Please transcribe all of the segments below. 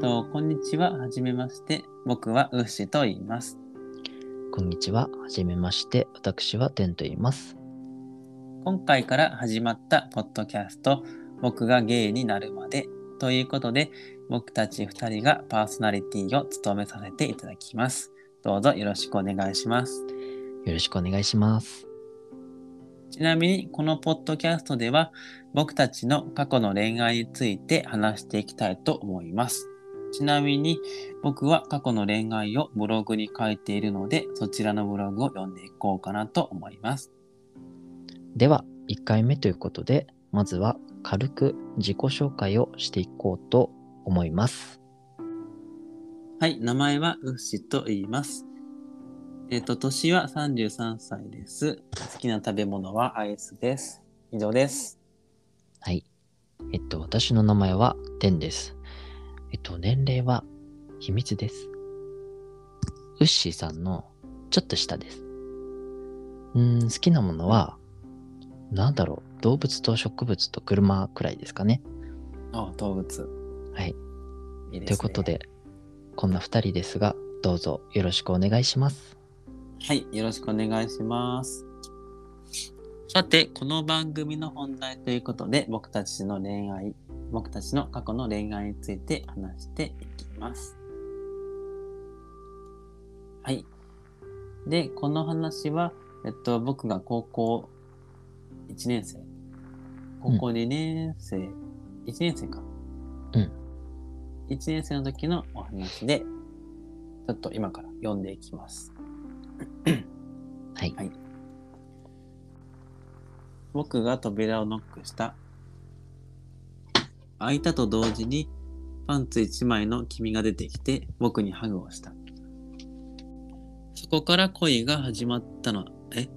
と、こんにちは。はじめまして。僕はウッシーと言います。こんにちは。はじめまして。私はテンと言います。今回から始まったポッドキャスト、僕がゲイになるまでということで、僕たち2人がパーソナリティを務めさせていただきます。どうぞよろしくお願いします。よろしくお願いします。ちなみに、このポッドキャストでは、僕たちの過去の恋愛について話していきたいと思います。ちなみに、僕は過去の恋愛をブログに書いているので、そちらのブログを読んでいこうかなと思います。では、1回目ということで、まずは軽く自己紹介をしていこうと思います。はい、名前はウッシと言います。えっ、と、年は33歳です。好きな食べ物はアイスです。以上です。はい。えっと、私の名前はテンです。えっと、年齢は秘密です。ウッシーさんのちょっと下です。うーん、好きなものは、なんだろう、動物と植物と車くらいですかね。あ、動物。はい。いいね。ということで、こんな2人ですが、どうぞよろしくお願いします。はい、よろしくお願いします。さて、この番組の本題ということで、僕たちの恋愛、僕たちの過去の恋愛について話していきます。はい。で、この話は、えっと、僕が高校1年生、高校2年生、1年生か。うん。1年生の時のお話で、ちょっと今から読んでいきます。はい。はい僕が扉をノックした。開いたと同時にパンツ一枚の君が出てきて僕にハグをした。そこから恋が始まったの、え？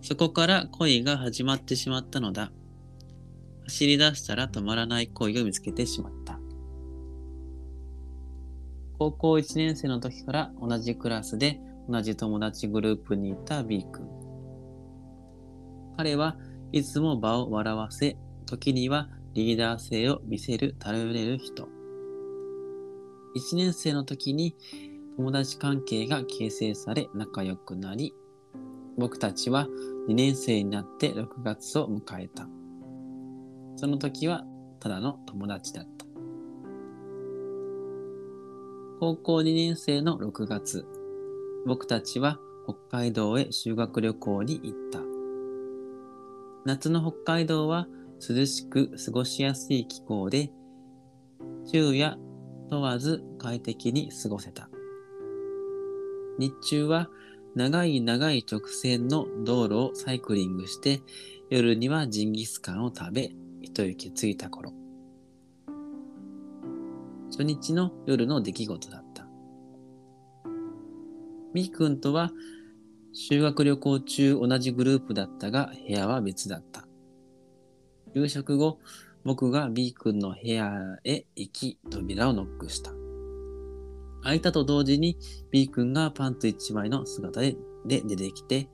そこから恋が始まってしまったのだ。走り出したら止まらない恋を見つけてしまった。高校1年生の時から同じクラスで同じ友達グループにいた B 君。彼はいつも場を笑わせ、時にはリーダー性を見せる頼れる人。1年生の時に友達関係が形成され仲良くなり、僕たちは2年生になって6月を迎えた。その時はただの友達だった。高校2年生の6月、僕たちは北海道へ修学旅行に行った。夏の北海道は涼しく過ごしやすい気候で、昼夜問わず快適に過ごせた。日中は長い長い直線の道路をサイクリングして、夜にはジンギスカンを食べ、一息ついた頃。初日の夜の出来事だった。みーくんとは修学旅行中同じグループだったが部屋は別だった。夕食後、僕が B 君の部屋へ行き扉をノックした。開いたと同時に B 君がパンツ一枚の姿でで出てきて、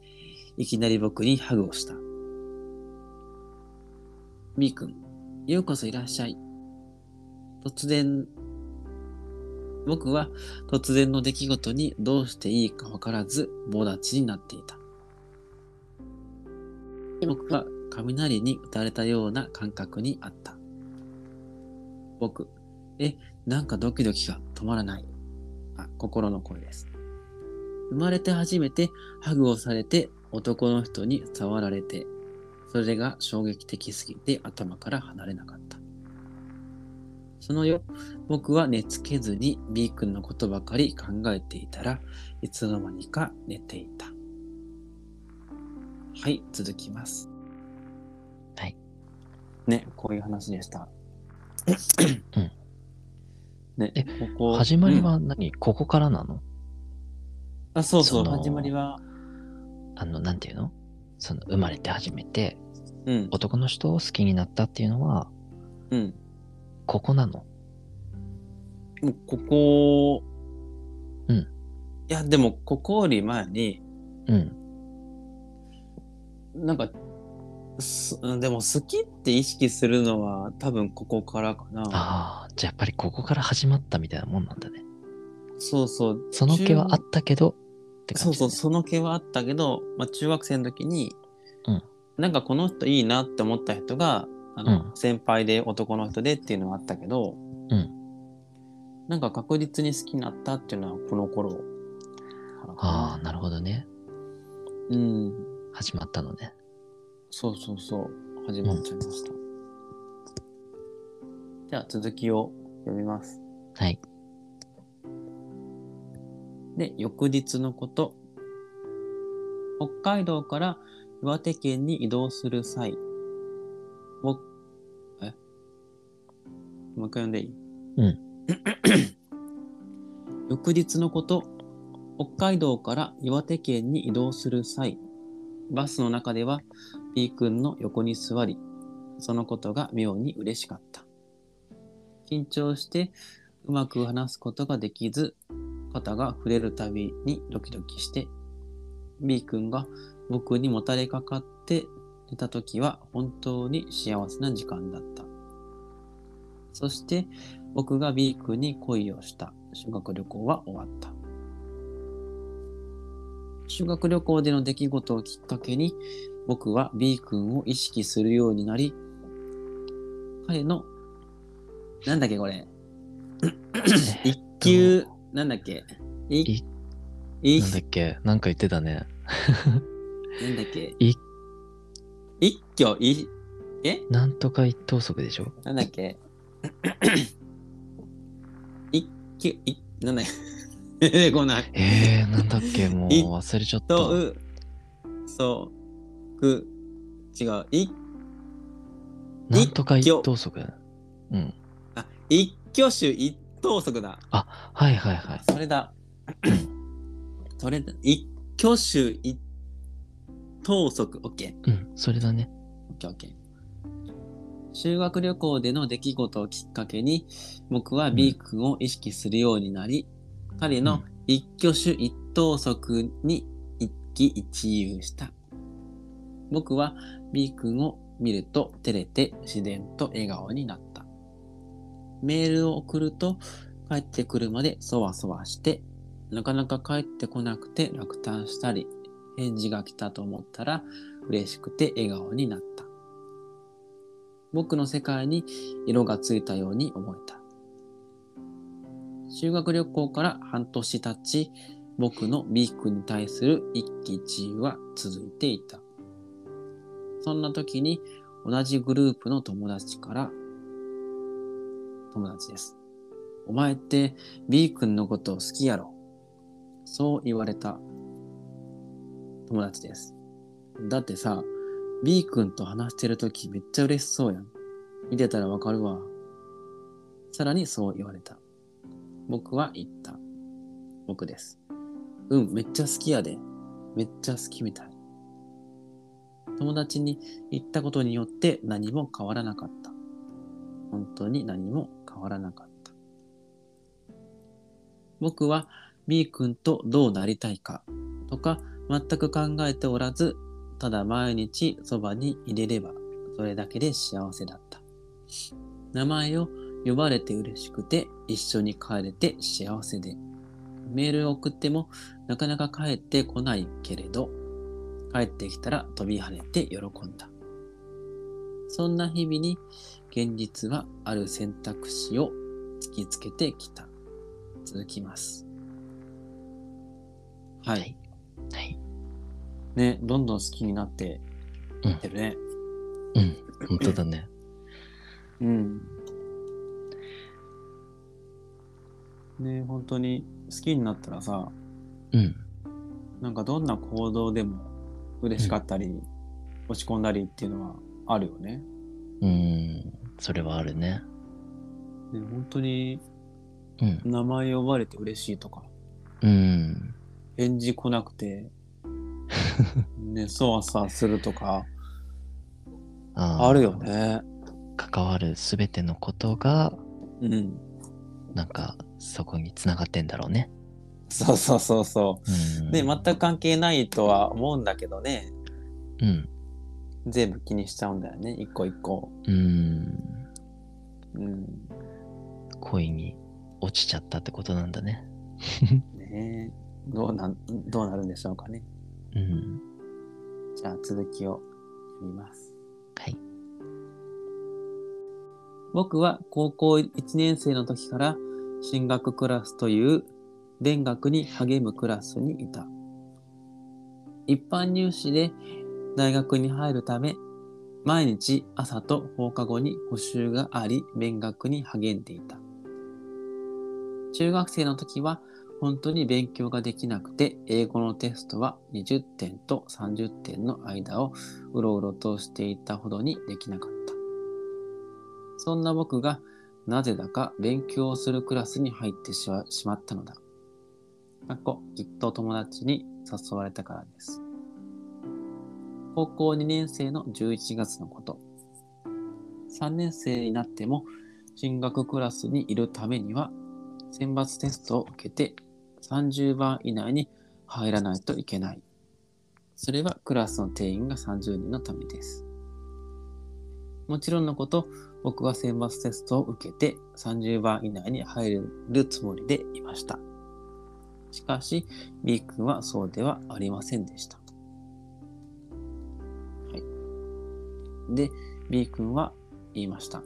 いきなり僕にハグをした。B 君、ようこそいらっしゃい。突然、僕は突然の出来事にどうしていいかわからず棒立ちになっていた。僕は雷に打たれたような感覚にあった。僕、え、なんかドキドキが止まらない。あ、心の声です。生まれて初めてハグをされて男の人に触られて、それが衝撃的すぎて頭から離れなかった。その夜、僕は寝つけずに B 君のことばかり考えていたらいつの間にか寝ていた。はい、続きます。はい。ね、こういう話でした。うん。ね、えここ始まりうんは何、ここからなの？あ、そうそう、始まりは、あの、なんていうの？その、生まれて初めてうん、男の人を好きになったっていうのは、うん。ここなの？もうここ、うんいや、でも、ここより前に、うん。なんか、すうんでも好きって意識するのは多分ここからかな。ああ、じゃあやっぱりここから始まったみたいなもんなんだね。そうそう。その気はあったけど、って感じ、そうそう、その気はあったけど、まあ、中学生の時に、うんなんかこの人いいなって思った人が、あのうん先輩で男の人でっていうのはあったけど、うんなんか確実に好きになったっていうのはこの頃ああ、なるほどね。うん。始まったのね。そうそうそう。始まっちゃいました。じゃあ続きを読みます。はい。で、翌日のこと。北海道から岩手県に移動する際。もう一回読んでいい？うん。翌日のこと。北海道から岩手県に移動する際。バスの中では B 君の横に座り、そのことが妙に嬉しかった。緊張してうまく話すことができず、肩が触れるたびにドキドキして、B 君が僕にもたれかかって寝た時は本当に幸せな時間だった。そして僕が B 君に恋をした。修学旅行は終わった。修学旅行での出来事をきっかけに僕は B 君を意識するようになり、彼の、なんだっけこれ、一級、なんだっけ。いいいなんだっけ。なんか言ってたね。なんだっけ。い一挙い、え？なんとか一等足でしょ？なんだっけ 一挙、い、なんだっけ出てこない。えー、なんだっけもうい忘れちゃった。と、う、そう、く、違う、い、なんとか一等足。うん。あ、一挙手一投足だ。はいはいはい。それだ。それだ。一挙手一投足。オッケー。うん、それだね。オッケーオッケー。修学旅行での出来事をきっかけに、僕は B 君を意識するようになり、彼の一挙手一投足に一喜一憂した。僕は B 君を見ると照れて自然と笑顔になった。メールを送ると帰ってくるまでそわそわして、なかなか帰ってこなくて落胆したり、返事が来たと思ったら嬉しくて笑顔になった。僕の世界に色がついたように思えた。修学旅行から半年経ち、僕の B 君に対する一喜一憂は続いていた。そんな時に同じグループの友達から、友達です。お前って B 君のことを好きやろ。そう言われた友達です。だってさ、B 君と話してる時めっちゃ嬉しそうやん。見てたらわかるわ。さらにそう言われた。僕は言った。僕です。うん、めっちゃ好きやで。めっちゃ好きみたい。友達に言ったことによって何も変わらなかった。本当に何も変わらなかった。僕は B 君とどうなりたいかとか全く考えておらず、ただ毎日そばに入れればそれだけで幸せだった。名前を呼ばれて嬉しくて一緒に帰れて幸せで。メールを送ってもなかなか帰ってこないけれど、帰ってきたら飛び跳ねて喜んだ。そんな日々に現実はある選択肢を突きつけてきた。続きます。はい。はい。ね、どんどん好きになっていってるね。うん、本当だね。うん。ね、本当に好きになったらさ、うん。なんかどんな行動でも嬉しかったり、落ち込んだりっていうのはあるよね。うん、それはあるね。ね本当にうん。名前呼ばれて嬉しいとか、うん。返事来なくて、ね、そわそわするとか、あるよ。ね。関わるすべてのことが、うん。なんか、そこにつながってんだろうね。そうそうそうそうう。ん。で、全く関係ないとは思うんだけどね。うん。全部気にしちゃうんだよね、一個一個。うーん。うん。恋に落ちちゃったってことなんだね。ねえどうなん、どうなるんでしょうかね。うん。じゃあ続きを読みます。はい。僕は高校1年生の時から進学クラスという勉学に励むクラスにいた。一般入試で大学に入るため、毎日朝と放課後に補習があり、勉学に励んでいた。中学生の時は本当に勉強ができなくて、英語のテストは20点と30点の間をうろうろとしていたほどにできなかった。そんな僕がなぜだか勉強をするクラスに入ってしまったのだ。かっこきっと友達に誘われたからです。高校2年生の11月のこと。3年生になっても進学クラスにいるためには選抜テストを受けて30番以内に入らないといけない。それはクラスの定員が30人のためです。もちろんのこと、僕は選抜テストを受けて30番以内に入るつもりでいました。しかし、B 君はそうではありませんでした。はい。で、B 君は言いました。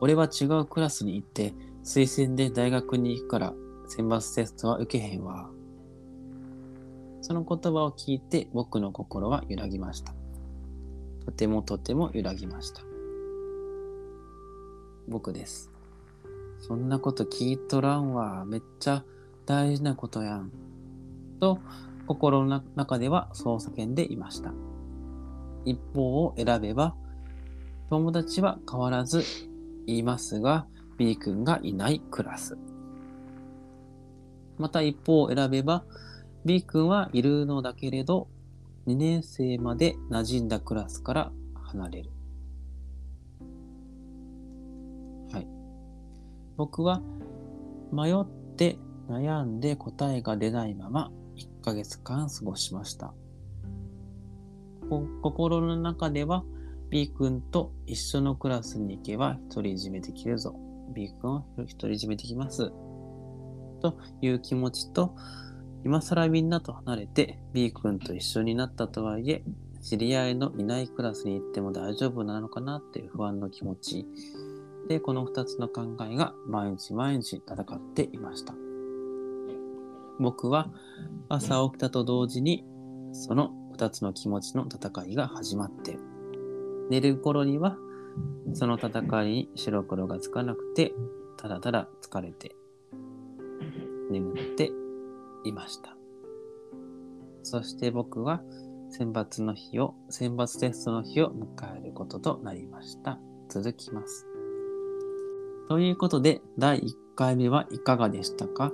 俺は違うクラスに行って、推薦で大学に行くから、選抜テストは受けへんわ。その言葉を聞いて僕の心は揺らぎました。とてもとても揺らぎました。僕です。そんなこと聞いとらんわ。めっちゃ大事なことやん。と、心の中ではそう叫んでいました。一方を選べば、友達は変わらず言いますが、B 君がいないクラス。また一方を選べば、B 君はいるのだけれど、2年生まで馴染んだクラスから離れる。はい。僕は迷って悩んで答えが出ないまま1ヶ月間過ごしました。心の中では B 君と一緒のクラスに行けば独り占めできるぞ。B 君を独り占めできます。という気持ちと、今更みんなと離れて B 君と一緒になったとはいえ、知り合いのいないクラスに行っても大丈夫なのかなっていう不安の気持ち。で、この二つの考えが毎日毎日戦っていました。僕は朝起きたと同時に、その二つの気持ちの戦いが始まって、寝る頃には、その戦いに白黒がつかなくて、ただただ疲れて、眠っていました。そして僕は選抜の日を、選抜テストの日を迎えることとなりました。続きます。ということで、第1回目はいかがでしたか？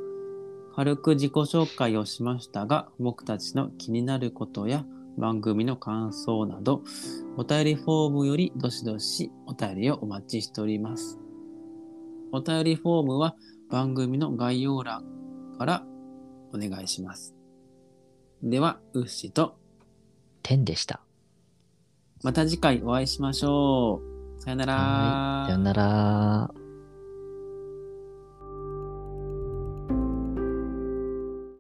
軽く自己紹介をしましたが、僕たちの気になることや番組の感想など、お便りフォームよりどしどしお便りをお待ちしております。お便りフォームは番組の概要欄からお願いします。では、ウッシと天でした。また次回お会いしましょう。さよなら。はい。さよなら。